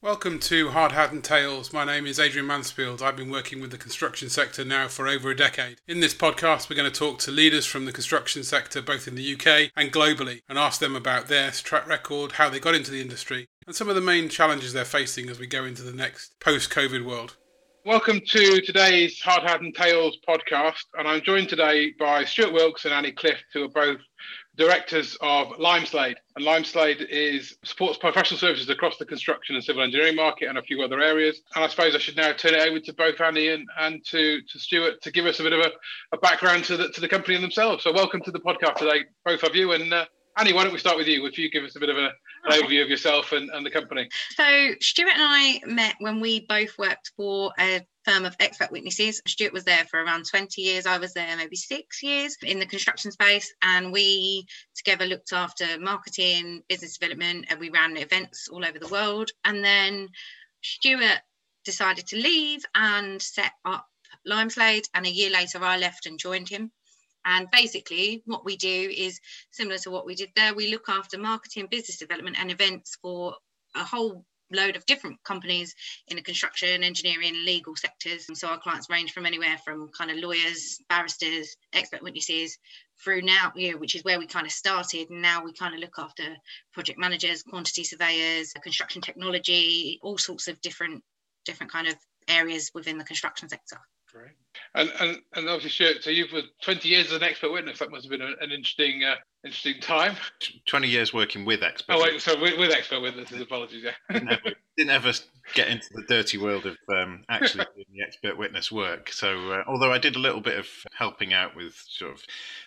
Welcome to Hard Hat and Tales. My name is Adrian Mansfield. I've been working with the construction sector now for over a decade. In this podcast, we're going to talk to leaders from the construction sector, both in the UK and globally, and ask them about their track record, how they got into the industry, and some of the main challenges they're facing as we go into the next post COVID world. Welcome to today's Hard Hat and Tales podcast, and I'm joined today by Stuart Wilkes and Annie Clift, who are both directors of Limeslade. And Limeslade is supports professional services across the construction and civil engineering market and a few other areas. And I suppose I should now turn it over to both Annie and, and to, to Stuart to give us a bit of a, a background to the, to the company themselves. So welcome to the podcast today, both of you. And uh, Annie, why don't we start with you? Would you give us a bit of a, an overview of yourself and, and the company. So Stuart and I met when we both worked for a firm of expert witnesses. Stuart was there for around 20 years. I was there maybe six years in the construction space. And we together looked after marketing, business development, and we ran events all over the world. And then Stuart decided to leave and set up Limeslade. And a year later, I left and joined him. And basically, what we do is similar to what we did there. We look after marketing, business development, and events for a whole load of different companies in the construction, engineering, legal sectors. And so our clients range from anywhere from kind of lawyers, barristers, expert witnesses, through now, you know, which is where we kind of started. And now we kind of look after project managers, quantity surveyors, construction technology, all sorts of different different kind of areas within the construction sector. Great. And, and and obviously, so you've 20 years as an expert witness. That must have been an interesting uh, interesting time. 20 years working with expert. Oh wait, so with, with expert witnesses. Apologies, yeah. didn't, ever, didn't ever get into the dirty world of um, actually doing the expert witness work. So uh, although I did a little bit of helping out with sort of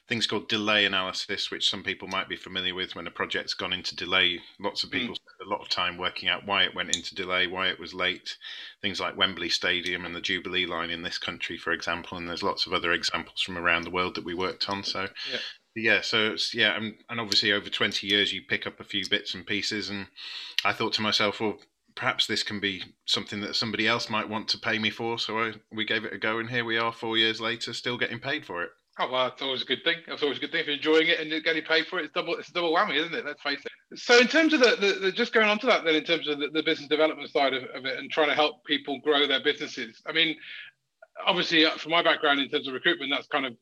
things called delay analysis, which some people might be familiar with when a project's gone into delay. Lots of hmm. people mm. spend a lot of time working out why it went into delay, why it was late. Things like Wembley Stadium and the Jubilee line in this country, for example, and there's lots of other examples from around the world that we worked on. So. Yeah. Yeah, so it's yeah, and, and obviously over twenty years you pick up a few bits and pieces, and I thought to myself, well, perhaps this can be something that somebody else might want to pay me for. So I, we gave it a go, and here we are, four years later, still getting paid for it. Oh well, it's always a good thing. It's always a good thing if you're enjoying it and you're getting paid for it. It's double. It's a double whammy, isn't it? Let's face it. So in terms of the, the, the just going on to that, then in terms of the, the business development side of, of, it and trying to help people grow their businesses. I mean, obviously, uh, from my background in terms of recruitment, that's kind of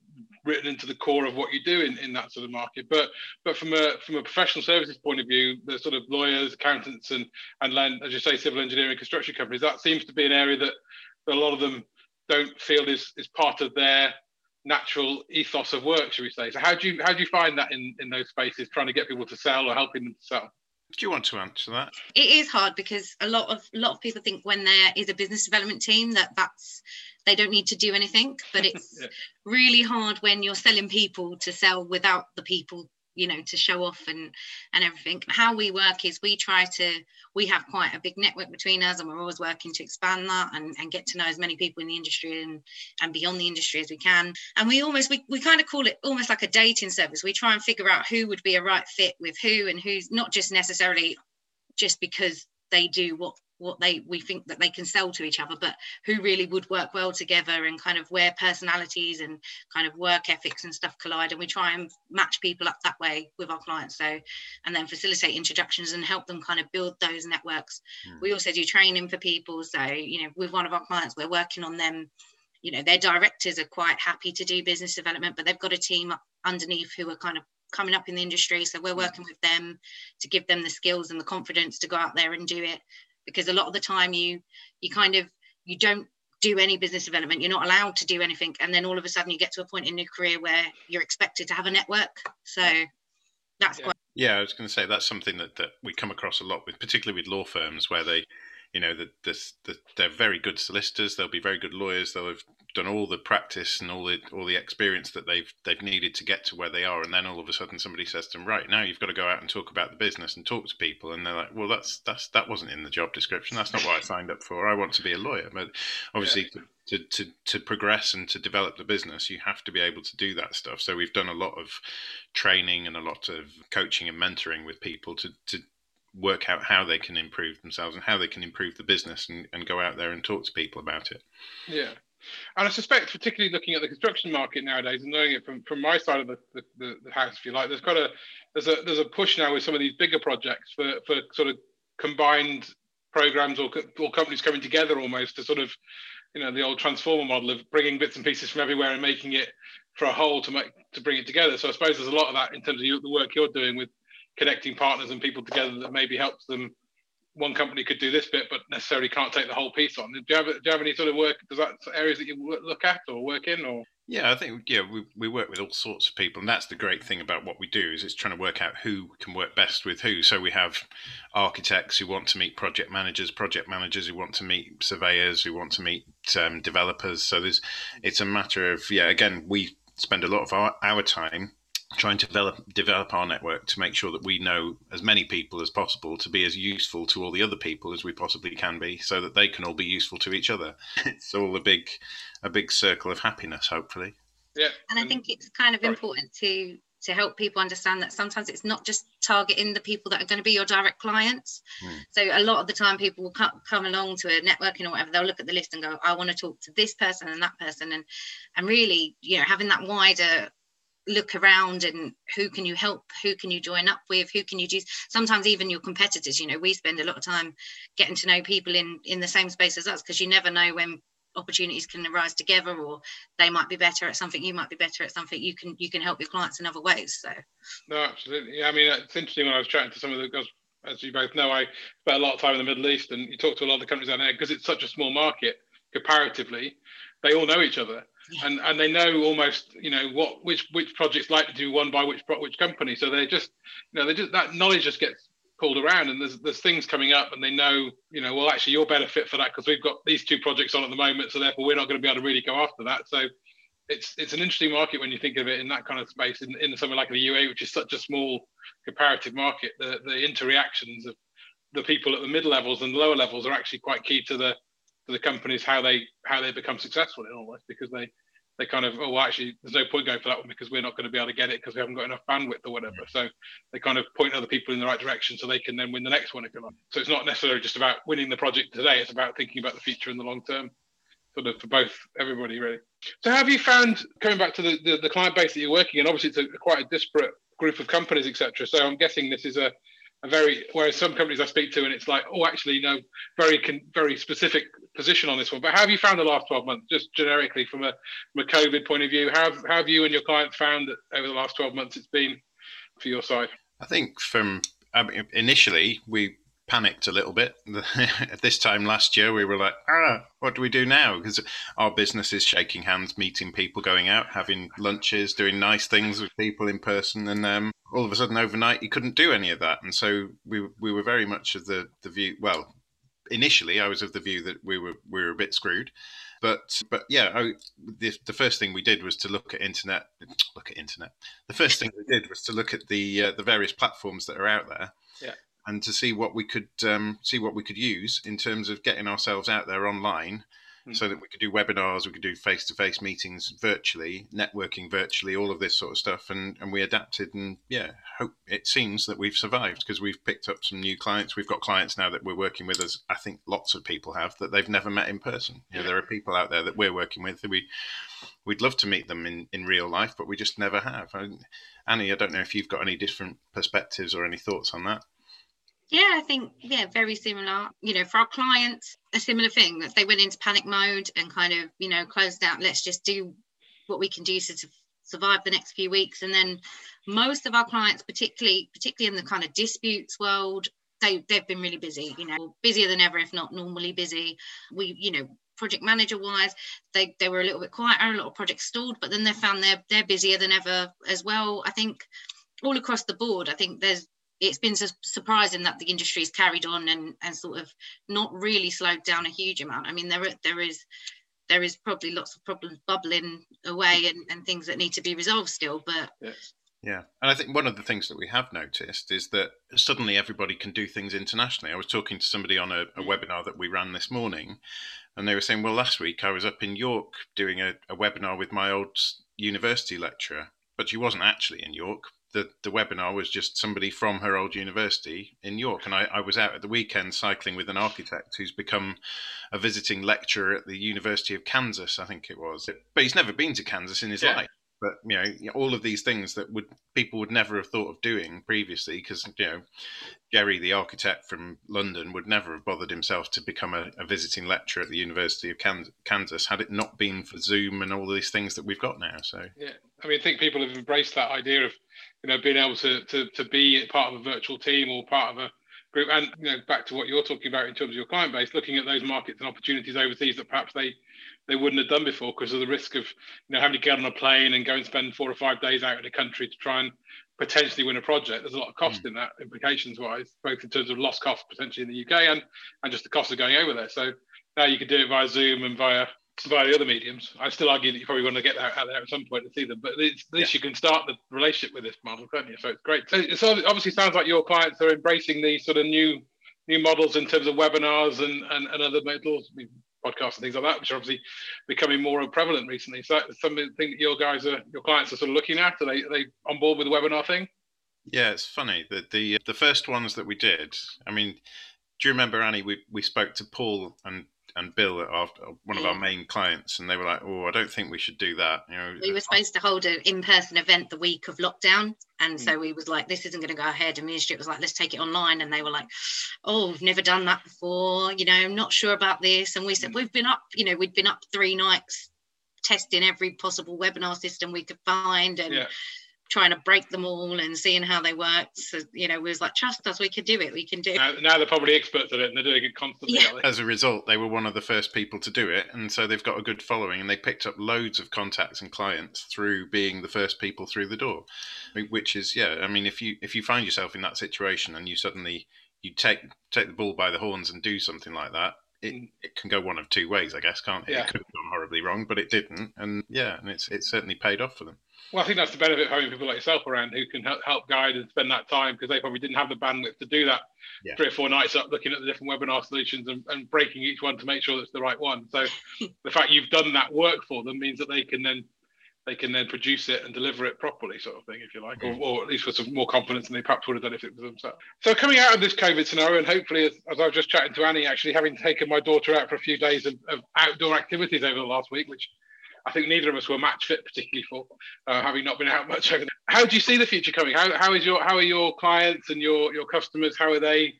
written into the core of what you do in, in that sort of market. But but from a from a professional services point of view, the sort of lawyers, accountants, and and land, as you say, civil engineering, construction companies, that seems to be an area that, that a lot of them don't feel is is part of their natural ethos of work, should we say? So how do you how do you find that in in those spaces, trying to get people to sell or helping them to sell? Do you want to answer that? It is hard because a lot of a lot of people think when there is a business development team that that's they don't need to do anything, but it's yeah. really hard when you're selling people to sell without the people you know to show off and and everything. How we work is we try to we have quite a big network between us and we're always working to expand that and, and get to know as many people in the industry and and beyond the industry as we can. And we almost we, we kind of call it almost like a dating service. We try and figure out who would be a right fit with who and who's not just necessarily just because they do what what they we think that they can sell to each other but who really would work well together and kind of where personalities and kind of work ethics and stuff collide and we try and match people up that way with our clients so and then facilitate introductions and help them kind of build those networks mm. we also do training for people so you know with one of our clients we're working on them you know their directors are quite happy to do business development but they've got a team underneath who are kind of coming up in the industry so we're hmm. working with them to give them the skills and the confidence to go out there and do it because a lot of the time you you kind of you don't do any business development you're not allowed to do anything and then all of a sudden you get to a point in your career where you're expected to have a network so that's yeah. quite yeah i was going to say that's something that, that we come across a lot with particularly with law firms where they you know that this that they're very good solicitors they'll be very good lawyers they'll have done all the practice and all the all the experience that they've they've needed to get to where they are and then all of a sudden somebody says to them right now you've got to go out and talk about the business and talk to people and they're like well that's that's that wasn't in the job description that's not what I signed up for I want to be a lawyer but obviously yeah. to, to, to, to progress and to develop the business you have to be able to do that stuff so we've done a lot of training and a lot of coaching and mentoring with people to to work out how they can improve themselves and how they can improve the business and, and go out there and talk to people about it. Yeah. And I suspect, particularly looking at the construction market nowadays and knowing it from, from my side of the, the, the, house, if you like, there's got a there's a there's a push now with some of these bigger projects for, for sort of combined programs or, or companies coming together almost to sort of, you know, the old transformer model of bringing bits and pieces from everywhere and making it for a whole to make to bring it together. So I suppose there's a lot of that in terms of the work you're doing with connecting partners and people together that maybe helps them. One company could do this bit, but necessarily can't take the whole piece on. Do you have, do you have any sort of work? Does that areas that you look at or work in, or yeah, I think yeah we, we work with all sorts of people, and that's the great thing about what we do is it's trying to work out who can work best with who. So we have architects who want to meet project managers, project managers who want to meet surveyors, who want to meet um, developers. So there's it's a matter of yeah. Again, we spend a lot of our, our time trying to develop develop our network to make sure that we know as many people as possible to be as useful to all the other people as we possibly can be so that they can all be useful to each other it's all a big a big circle of happiness hopefully yeah and i think it's kind of important to to help people understand that sometimes it's not just targeting the people that are going to be your direct clients. Mm. So a lot of the time, people will come, come along to a networking or whatever. They'll look at the list and go, "I want to talk to this person and that person," and and really, you know, having that wider look around and who can you help who can you join up with who can you do sometimes even your competitors you know we spend a lot of time getting to know people in in the same space as us because you never know when opportunities can arise together or they might be better at something you might be better at something you can you can help your clients in other ways so. No absolutely. Yeah, i mean it's interesting when i was chatting to some of the guys as you both know i spent a lot of time in the middle east and you talk to a lot of the countries out there because it's such a small market comparatively they all know each other. And and they know almost you know what which which projects like to do one by which which company. So they just you know they just that knowledge just gets pulled around and there's there's things coming up and they know you know well actually you're better fit for that because we've got these two projects on at the moment so therefore we're not going to be able to really go after that. So it's it's an interesting market when you think of it in that kind of space in, in somewhere like the UAE which is such a small comparative market. The the interreactions of the people at the mid levels and lower levels are actually quite key to the to the companies how they how they become successful in all this because they they kind of oh well, actually there's no point going for that one because we're not going to be able to get it because we haven't got enough bandwidth or whatever. So they kind of point other people in the right direction so they can then win the next one if you like. So it's not necessarily just about winning the project today it's about thinking about the future in the long term sort of for both everybody really. So have you found coming back to the, the, the client base that you're working in obviously it's a, quite a disparate group of companies etc so i'm guessing this is a a very whereas some companies I speak to and it's like oh actually no, very very specific position on this one. But how have you found the last 12 months? Just generically from a from a COVID point of view how have, how have you and your clients found that over the last 12 months it's been for your side? I think from I mean, initially we panicked a little bit. At this time last year, we were like, ah, what do we do now? Because our business is shaking hands, meeting people, going out, having lunches, doing nice things with people in person. And um, all of a sudden, overnight, you couldn't do any of that. And so we, we were very much of the, the view, well, initially, I was of the view that we were, we were a bit screwed. But but yeah, I, the, the first thing we did was to look at internet. Look at internet. The first thing we did was to look at the uh, the various platforms that are out there, yeah and to see what we could um, see what we could use in terms of getting ourselves out there online mm. so that we could do webinars we could do face-to-face meetings virtually networking virtually all of this sort of stuff and and we adapted and yeah hope it seems that we've survived because we've picked up some new clients we've got clients now that we're working with as i think lots of people have that they've never met in person yeah. you know, there are people out there that we're working with that we we'd love to meet them in in real life but we just never have annie i don't know if you've got any different perspectives or any thoughts on that yeah, I think yeah, very similar. You know, for our clients, a similar thing that they went into panic mode and kind of you know closed out. Let's just do what we can do to survive the next few weeks. And then most of our clients, particularly particularly in the kind of disputes world, they they've been really busy. You know, busier than ever, if not normally busy. We you know project manager wise they, they were a little bit quieter a lot of projects stalled but then they found they're they're busier than ever as well i think all across the board i think there's it's been su- surprising that the industry has carried on and, and sort of not really slowed down a huge amount. I mean, there there is there is probably lots of problems bubbling away and, and things that need to be resolved still, but. Yes. Yeah, and I think one of the things that we have noticed is that suddenly everybody can do things internationally. I was talking to somebody on a, a mm. webinar that we ran this morning, and they were saying, "Well, last week I was up in York doing a, a webinar with my old university lecturer, but she wasn't actually in York the, the webinar was just somebody from her old university in York. And I, I was out at the weekend cycling with an architect who's become a visiting lecturer at the University of Kansas, I think it was. But he's never been to Kansas in his yeah. life. but you know all of these things that would people would never have thought of doing previously because you know Jerry, the architect from London, would never have bothered himself to become a, a visiting lecturer at the University of Kansas had it not been for Zoom and all these things that we've got now. So yeah, I mean, I think people have embraced that idea of you know being able to to, to be part of a virtual team or part of a group, and you know back to what you're talking about in terms of your client base, looking at those markets and opportunities overseas that perhaps they they wouldn't have done before because of the risk of you know having to get on a plane and go and spend four or five days out in the country to try and potentially win a project. There's a lot of cost mm. in that, implications wise, both in terms of lost cost potentially in the UK and and just the cost of going over there. So now you can do it via Zoom and via via the other mediums. I still argue that you probably want to get out, out there at some point to see them, but at least yeah. you can start the relationship with this model, can't you? So it's great. So it obviously sounds like your clients are embracing these sort of new new models in terms of webinars and, and, and other models podcasts and things like that, which are obviously becoming more prevalent recently. So that's something that your guys are, your clients are sort of looking at. Are they, are they on board with the webinar thing? Yeah, it's funny that the the first ones that we did. I mean, do you remember Annie? We we spoke to Paul and and Bill, our, one of our main clients, and they were like, "Oh, I don't think we should do that." You know, we were supposed to hold an in-person event the week of lockdown, and mm. so we was like, "This isn't going to go ahead." And Ministry was like, "Let's take it online," and they were like, "Oh, we've never done that before. You know, I'm not sure about this." And we said, mm. "We've been up. You know, we'd been up three nights." testing every possible webinar system we could find and yeah trying to break them all and seeing how they worked. So, you know, we was like, trust us, we can do it. We can do it. Now, now they're probably experts at it and they're doing it constantly. Yeah. As a result, they were one of the first people to do it. And so they've got a good following and they picked up loads of contacts and clients through being the first people through the door, which is, yeah, I mean, if you, if you find yourself in that situation and you suddenly, you take, take the bull by the horns and do something like that, it, mm. it can go one of two ways, I guess, can't it? Yeah. It could have gone horribly wrong, but it didn't, and yeah, and it's it's certainly paid off for them. Well, I think that's the benefit of having people like yourself around who can help, help guide and spend that time because they probably didn't have the bandwidth to do that yeah. three or four nights up looking at the different webinar solutions and, and breaking each one to make sure that's the right one. So the fact you've done that work for them means that they can then they can then produce it and deliver it properly, sort of thing, if you like, or, or, at least with some more confidence than they perhaps would have done if it was themselves. So coming out of this COVID scenario, and hopefully, as, as I was just chatting to Annie, actually having taken my daughter out for a few days of, of outdoor activities over the last week, which I think neither of us were match fit particularly for, uh, having not been out much over. There. How do you see the future coming? How, how is your how are your clients and your your customers? How are they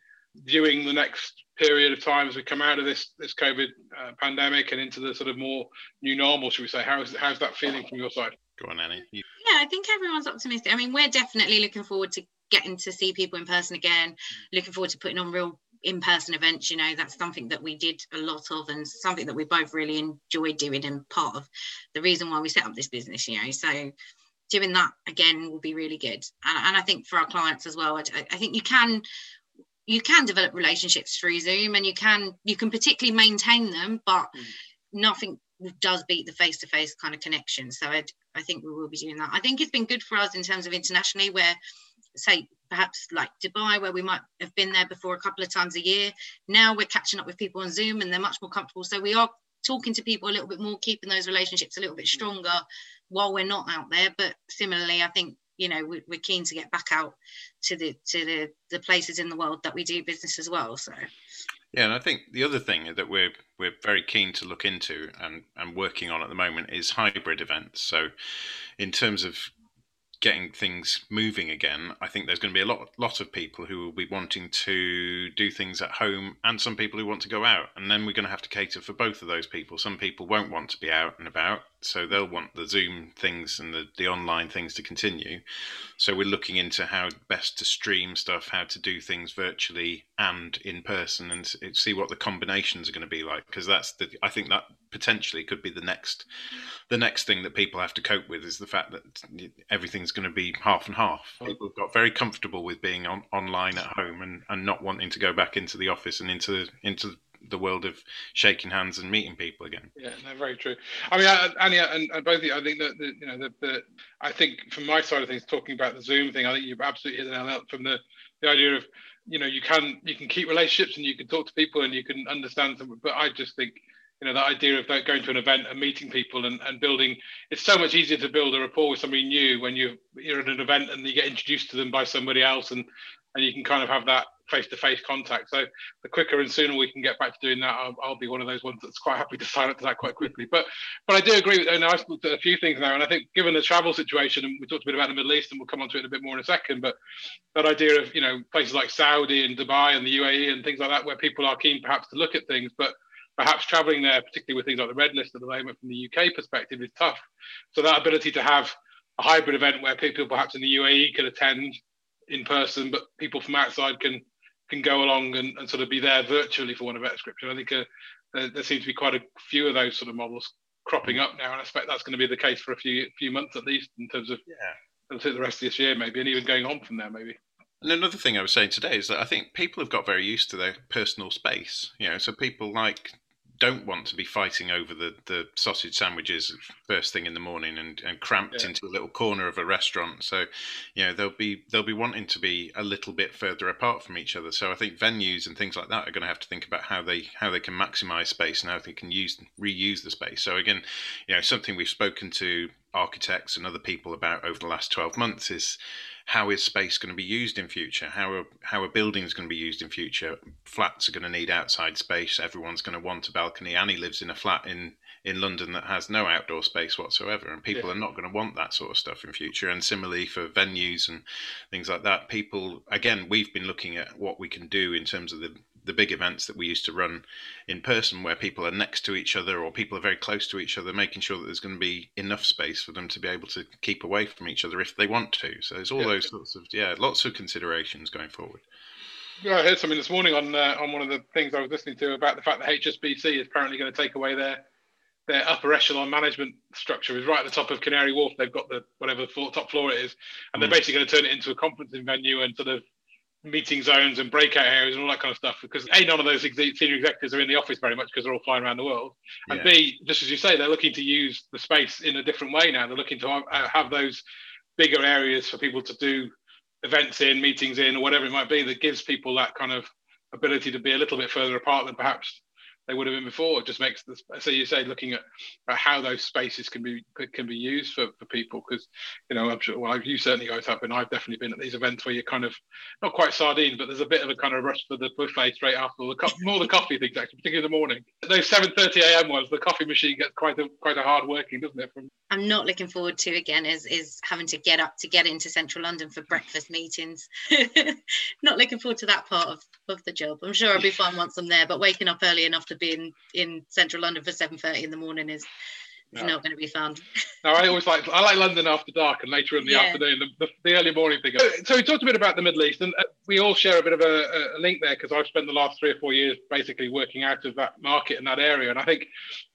viewing the next period of time as we come out of this this COVID uh, pandemic and into the sort of more new normal? Should we say? How's how's that feeling from your side? Go on, Annie. You... Yeah, I think everyone's optimistic. I mean, we're definitely looking forward to getting to see people in person again. Looking forward to putting on real in-person events you know that's something that we did a lot of and something that we both really enjoyed doing and part of the reason why we set up this business you know so doing that again will be really good and, and i think for our clients as well I, I think you can you can develop relationships through zoom and you can you can particularly maintain them but mm. nothing does beat the face-to-face kind of connection so I'd, i think we will be doing that i think it's been good for us in terms of internationally where say perhaps like Dubai, where we might have been there before a couple of times a year. Now we're catching up with people on Zoom and they're much more comfortable. So we are talking to people a little bit more, keeping those relationships a little bit stronger while we're not out there. But similarly, I think you know we're keen to get back out to the to the, the places in the world that we do business as well. So. Yeah, and I think the other thing that we're we're very keen to look into and, and working on at the moment is hybrid events. So, in terms of getting things moving again, I think there's going to be a lot lot of people who will be wanting to do things at home and some people who want to go out. And then we're going to have to cater for both of those people. Some people won't want to be out and about, so they'll want the Zoom things and the, the online things to continue. So we're looking into how best to stream stuff, how to do things virtually and in person, and see what the combinations are going to be like. Because that's the I think that potentially could be the next the next thing that people have to cope with is the fact that everything's going to be half and half. Hmm. People have got very comfortable with being on, online at home and, and not wanting to go back into the office and into into the world of shaking hands and meeting people again. Yeah, no, very true. I mean, I, Annie and, and both of you, I think that you know the I think from my side of things, talking about the Zoom thing, I think you've absolutely hit the nail from the the idea of you know you can you can keep relationships and you can talk to people and you can understand them, but I just think you know that idea of going to an event and meeting people and, and building it's so much easier to build a rapport with somebody new when you're you're at an event and you get introduced to them by somebody else and and you can kind of have that face-to-face contact. So the quicker and sooner we can get back to doing that, I'll, I'll, be one of those ones that's quite happy to sign up to that quite quickly. But but I do agree with. And I've looked at a few things now, and I think given the travel situation, and we talked a bit about the Middle East, and we'll come on to it a bit more in a second. But that idea of you know places like Saudi and Dubai and the UAE and things like that, where people are keen perhaps to look at things, but perhaps traveling there, particularly with things like the red list at the moment from the UK perspective, is tough. So that ability to have a hybrid event where people perhaps in the UAE can attend in person, but people from outside can can go along and, and sort of be there virtually for one of description. I think uh, there, there seems to be quite a few of those sort of models cropping up now, and I expect that's going to be the case for a few few months at least in terms of yeah. the rest of this year maybe, and even going on from there maybe. And another thing I was saying today is that I think people have got very used to their personal space. You know, so people like don't want to be fighting over the, the sausage sandwiches first thing in the morning and, and cramped yeah. into a little corner of a restaurant. So, you know, they'll be they'll be wanting to be a little bit further apart from each other. So I think venues and things like that are going to have to think about how they how they can maximize space and how they can use reuse the space. So again, you know, something we've spoken to architects and other people about over the last 12 months is how is space going to be used in future? How are how are buildings going to be used in future? Flats are going to need outside space. Everyone's going to want a balcony. Annie lives in a flat in in London that has no outdoor space whatsoever, and people yeah. are not going to want that sort of stuff in future. And similarly for venues and things like that, people again, we've been looking at what we can do in terms of the the big events that we used to run in person where people are next to each other or people are very close to each other making sure that there's going to be enough space for them to be able to keep away from each other if they want to so there's all yeah. those sorts of yeah lots of considerations going forward yeah, I heard something this morning on uh, on one of the things I was listening to about the fact that HSBC is apparently going to take away their their upper echelon management structure is right at the top of Canary Wharf. They've got the whatever floor, top floor it is, and they're basically going to turn it into a conferencing venue and sort of meeting zones and breakout areas and all that kind of stuff because a none of those senior executives are in the office very much because they're all flying around the world. And b just as you say they're looking to use the space in a different way now. They're looking to uh, have those bigger areas for people to do events in meetings in or whatever it might be that gives people that kind of ability to be a little bit further apart than perhaps they would have been before. It just makes this. So you say looking at, at how those spaces can be can be used for, for people because you know I'm sure well you certainly guys have been. I've definitely been at these events where you're kind of not quite sardine, but there's a bit of a kind of rush for the buffet straight after the co- more the coffee things actually, particularly in the morning. Those 7:30 a.m. ones, the coffee machine gets quite a quite a hard working, doesn't it? From I'm not looking forward to again is is having to get up to get into central London for breakfast meetings. not looking forward to that part of, of the job. I'm sure I'll be fine once I'm there, but waking up early enough to be in central London for seven thirty in the morning is no. not going to be fun. no, I always like I like London after dark and later in the yeah. afternoon, the, the, the, early morning thing. So we talked a bit about the Middle East, and uh, we all share a bit of a, a link there because I've spent the last three or four years basically working out of that market and that area. And I think,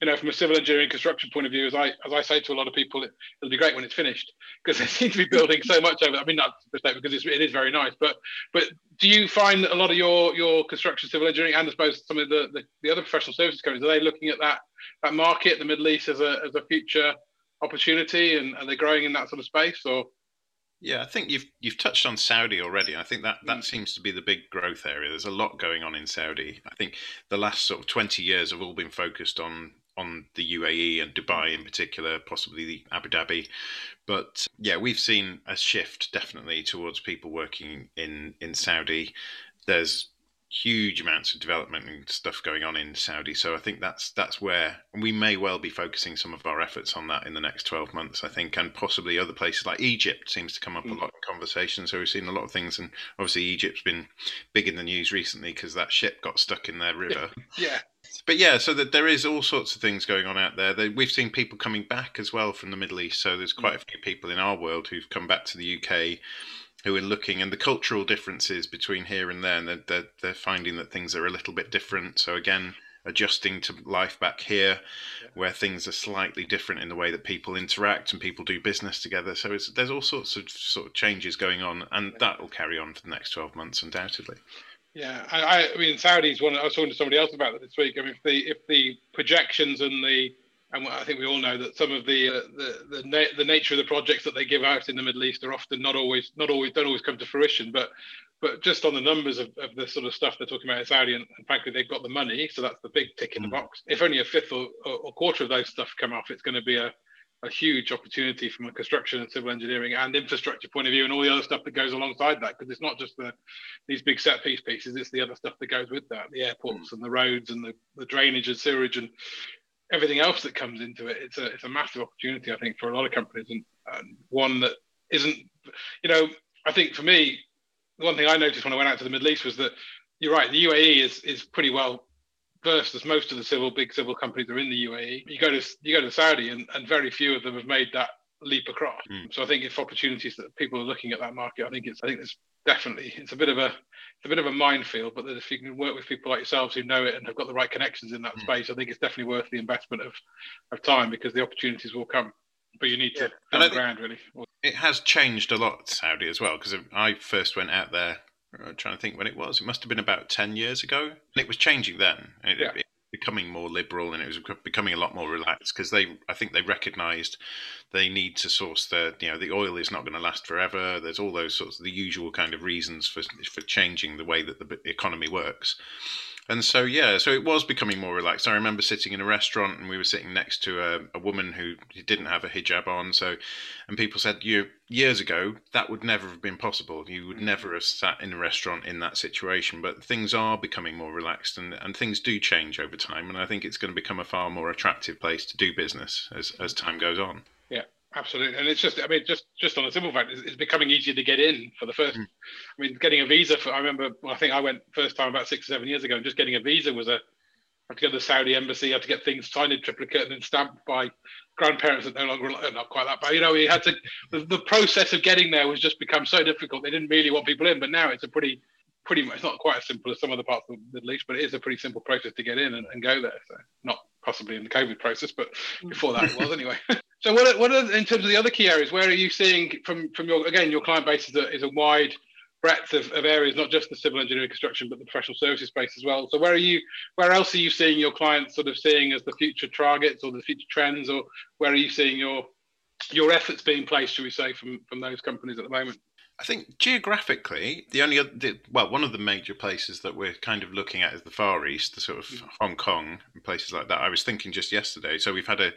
you know, from a civil engineering construction point of view, as I as I say to a lot of people, it, will be great when it's finished because they seem to be building so much over. I mean, not because it's, it is very nice, but but do you find that a lot of your your construction civil engineering and I suppose some of the, the, the other professional services companies are they looking at that that market, the Middle East, as a as a future opportunity, and are they growing in that sort of space or? Yeah, I think you've you've touched on Saudi already. I think that that mm. seems to be the big growth area. There's a lot going on in Saudi. I think the last sort of 20 years have all been focused on on the UAE and Dubai in particular, possibly the Abu Dhabi. But yeah, we've seen a shift definitely towards people working in in Saudi. There's huge amounts of development and stuff going on in Saudi. So I think that's that's where we may well be focusing some of our efforts on that in the next 12 months, I think, and possibly other places like Egypt seems to come up mm. a lot in conversation. So we've seen a lot of things, and obviously Egypt's been big in the news recently because that ship got stuck in their river. yeah. But yeah, so that there is all sorts of things going on out there. We've seen people coming back as well from the Middle East. So there's quite mm. a few people in our world who've come back to the UK who are looking and the cultural differences between here and there and they're, they're, they're, finding that things are a little bit different. So again adjusting to life back here where things are slightly different in the way that people interact and people do business together. So there's all sorts of sort of changes going on and that will carry on for the next 12 months undoubtedly. Yeah I, I mean saudi's one i was talking to somebody else about it this week. I mean if the if the projections and the and I think we all know that some of the uh, the the, na- the, nature of the projects that they give out in the Middle East are often not always not always don't always come to fruition. But but just on the numbers of, of the sort of stuff they're talking about in Saudi, and, and frankly they've got the money, so that's the big tick in the mm. box. If only a fifth or, or, or quarter of those stuff come off, it's going to be a a huge opportunity from a construction and civil engineering and infrastructure point of view and all the other stuff that goes alongside that because it's not just the these big set piece pieces it's the other stuff that goes with that the airports and the roads and the, the drainage and sewerage and everything else that comes into it it's a it's a massive opportunity i think for a lot of companies and, and one that isn't you know i think for me the one thing i noticed when i went out to the middle east was that you're right the uae is is pretty well versed as most of the civil big civil companies are in the UAE. You go to you go to Saudi, and, and very few of them have made that leap across. Mm. So I think if opportunities that people are looking at that market, I think it's I think it's definitely it's a bit of a it's a bit of a minefield. But if you can work with people like yourselves who know it and have got the right connections in that mm. space, I think it's definitely worth the investment of of time because the opportunities will come. But you need yeah. to on ground really. It has changed a lot, Saudi as well, because I first went out there I'm trying to think when it was. It must have been about 10 years ago. And it was changing then. It, yeah. Becoming more liberal and it was becoming a lot more relaxed because they I think they recognized they need to source their you know the oil is not going to last forever. There's all those sorts of the usual kind of reasons for for changing the way that the economy works and so, yeah, so it was becoming more relaxed. I remember sitting in a restaurant and we were sitting next to a, a woman who didn't have a hijab on. So, and people said, you years ago, that would never have been possible. You would mm-hmm. never have sat in a restaurant in that situation. But things are becoming more relaxed and, and things do change over time. And I think it's going to become a far more attractive place to do business as, as mm-hmm. time goes on. Absolutely, and it's just I mean just just on a simple fact, it's, it's becoming easier to get in for the first. Mm. I mean, getting a visa for I remember well, I think I went first time about six or seven years ago, and just getting a visa was a I had to go to the Saudi embassy, I had to get things signed in triplicate and then stamped by grandparents that no longer not quite that bad. You know, we had to the, the process of getting there was just become so difficult. They didn't really want people in, but now it's a pretty pretty much not quite as simple as some other parts of the Middle East, but it is a pretty simple process to get in and, and go there. So not possibly in the COVID process, but mm. before that it was anyway. So what are, what are in terms of the other key areas? Where are you seeing from from your again your client base is a, is a wide breadth of, of areas, not just the civil engineering construction, but the professional services space as well. So where are you? Where else are you seeing your clients sort of seeing as the future targets or the future trends, or where are you seeing your your efforts being placed, should we say, from from those companies at the moment? I think geographically, the only other, well, one of the major places that we're kind of looking at is the Far East, the sort of mm. Hong Kong and places like that. I was thinking just yesterday. So we've had a,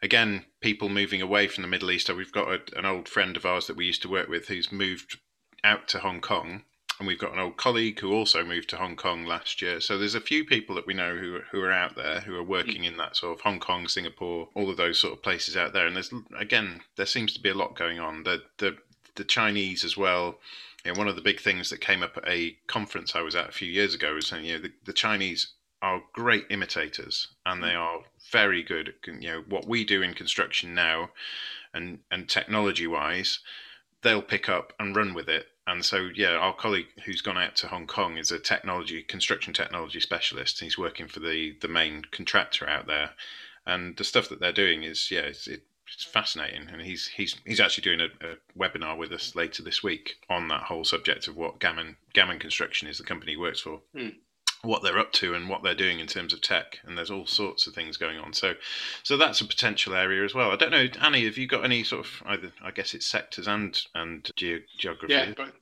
again, people moving away from the Middle East. So we've got a, an old friend of ours that we used to work with who's moved out to Hong Kong, and we've got an old colleague who also moved to Hong Kong last year. So there's a few people that we know who who are out there who are working in that sort of Hong Kong, Singapore, all of those sort of places out there. And there's again, there seems to be a lot going on. The the the Chinese as well. You know, one of the big things that came up at a conference I was at a few years ago was saying, you know, the, the Chinese are great imitators and they mm. are very good. You know, what we do in construction now, and and technology wise, they'll pick up and run with it. And so, yeah, our colleague who's gone out to Hong Kong is a technology construction technology specialist. He's working for the the main contractor out there, and the stuff that they're doing is yeah, it, it's fascinating, and he's he's he's actually doing a, a, webinar with us later this week on that whole subject of what Gammon Gammon Construction is the company he works for. Hmm. What they're up to and what they're doing in terms of tech, and there's all sorts of things going on. So, so that's a potential area as well. I don't know, Annie, have you got any sort of either? I guess it's sectors and and ge- geography. Yeah, but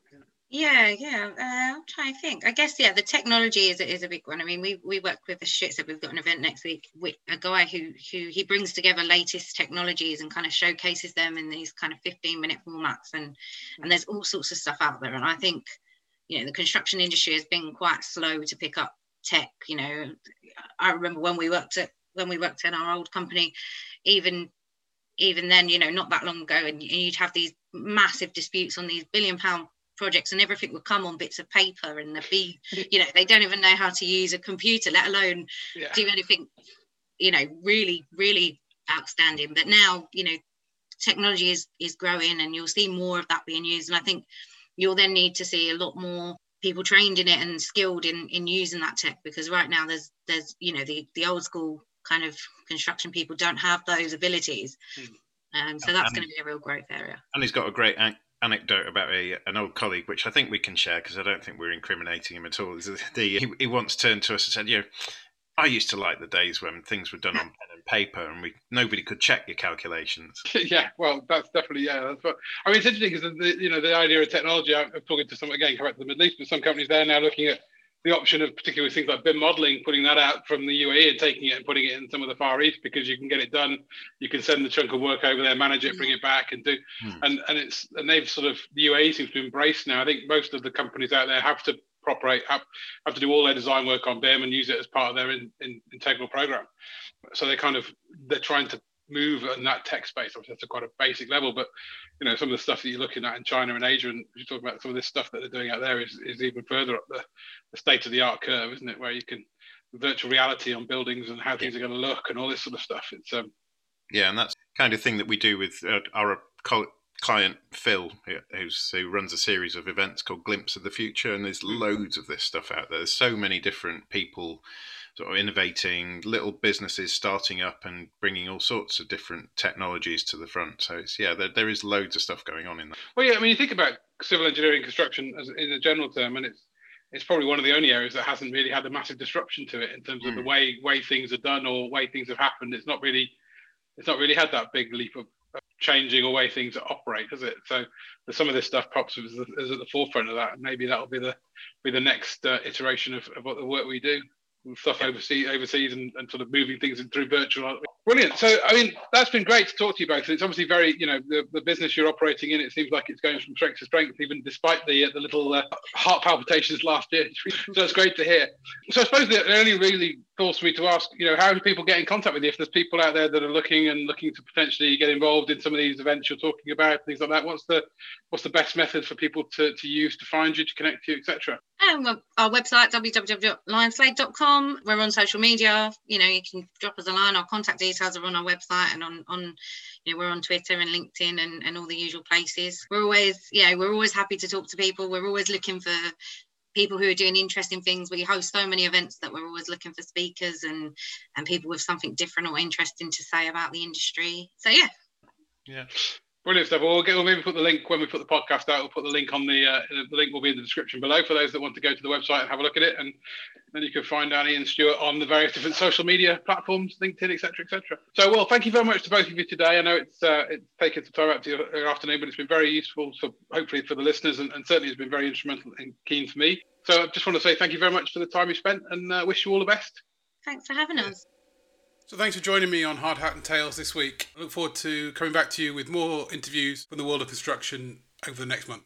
yeah, yeah. Uh, I'm trying to think. I guess yeah, the technology is is a big one. I mean, we we work with the shit. So we've got an event next week with a guy who who he brings together latest technologies and kind of showcases them in these kind of 15 minute formats and and there's all sorts of stuff out there. And I think you know the construction industry has been quite slow to pick up tech. You know, I remember when we worked at when we worked in our old company, even even then, you know, not that long ago, and you'd have these massive disputes on these billion pound projects and everything would come on bits of paper and they'd be you know they don't even know how to use a computer let alone yeah. do anything you know really really outstanding. But now you know technology is is growing and you'll see more of that being used. And i think you'll then need to see a lot more people trained in it and skilled in in using that tech because right now there's there's you know the the old school kind of construction people don't have those abilities. Mm. um, so that's going to be a real growth area. And he's got a great anecdote about a an old colleague, which I think we can share because I don't think we're incriminating him at all. The, he, he once turned to us and said, "You know, I used to like the days when things were done on pen and paper, and we nobody could check your calculations." yeah, well, that's definitely yeah. That's what I mean. It's interesting because you know the idea of technology. I'm talking to some again, correct the Middle East, but some companies there now looking at the option of particularly things like BIM modeling, putting that out from the UAE and taking it and putting it in some of the Far East because you can get it done. You can send the chunk of work over there, manage it, bring it back, and do. Hmm. And and it's and they've sort of the UAE seems to embrace now. I think most of the companies out there have to operate have, have to do all their design work on BIM and use it as part of their in, in, integral program. So they kind of they're trying to move in that tech space. Obviously, that's a quite a basic level, but you know, some of the stuff that you're looking at in China and Asia, and you're talking about some of this stuff that they're doing out there is, is even further up the, the state of the art curve, isn't it? Where you can virtual reality on buildings and how things are going to look and all this sort of stuff. It's um, yeah, and that's kind of thing that we do with uh, our client Phil, who's, who runs a series of events called Glimpse of the Future, and there's mm. loads of this stuff out there. There's so many different people sort of innovating, little businesses starting up and bringing all sorts of different technologies to the front. So it's yeah, there, there is loads of stuff going on in there. Well, yeah, I mean, you think about civil engineering construction as in a general term, and it's it's probably one of the only areas that hasn't really had a massive disruption to it in terms of mm. the way way things are done or way things have happened. It's not really it's not really had that big leap of, of changing the way things operate, has it? So some of this stuff pops is, is, at the forefront of that, and maybe that'll be the be the next uh, iteration of, of what the work we do stuff overseas, overseas and, and, sort of moving things through virtual. Brilliant. So, I mean, that's been great to talk to you both. It's obviously very, you know, the, the business you're operating in, it seems like it's going from strength to strength, even despite the uh, the little uh, heart palpitations last year. so it's great to hear. So I suppose the only really forced me to ask, you know, how do people get in contact with you? If there's people out there that are looking and looking to potentially get involved in some of these events you're talking about, things like that, what's the what's the best method for people to, to use to find you, to connect to you, etc.? Um, our website www.limeslade.com. We're on social media. You know, you can drop us a line. Our contact details are on our website and on on you know we're on Twitter and LinkedIn and, and all the usual places. We're always yeah we're always happy to talk to people. We're always looking for people who are doing interesting things. We host so many events that we're always looking for speakers and and people with something different or interesting to say about the industry. So yeah. Yeah. Brilliant stuff. Well, we'll, get, we'll maybe put the link when we put the podcast out. We'll put the link on the uh, the link will be in the description below for those that want to go to the website and have a look at it, and then you can find Annie and Stuart on the various different social media platforms, LinkedIn, etc., etc. So, well, thank you very much to both of you today. I know it's uh, it's taken some time out to your, afternoon, but it's been very useful for hopefully for the listeners, and, and certainly has been very instrumental and keen for me. So, I just want to say thank you very much for the time you spent, and uh, wish you all the best. Thanks for having us. So thanks for joining me on Hard Hat and Tales this week. I look forward to coming back to you with more interviews from the world of construction over the next month.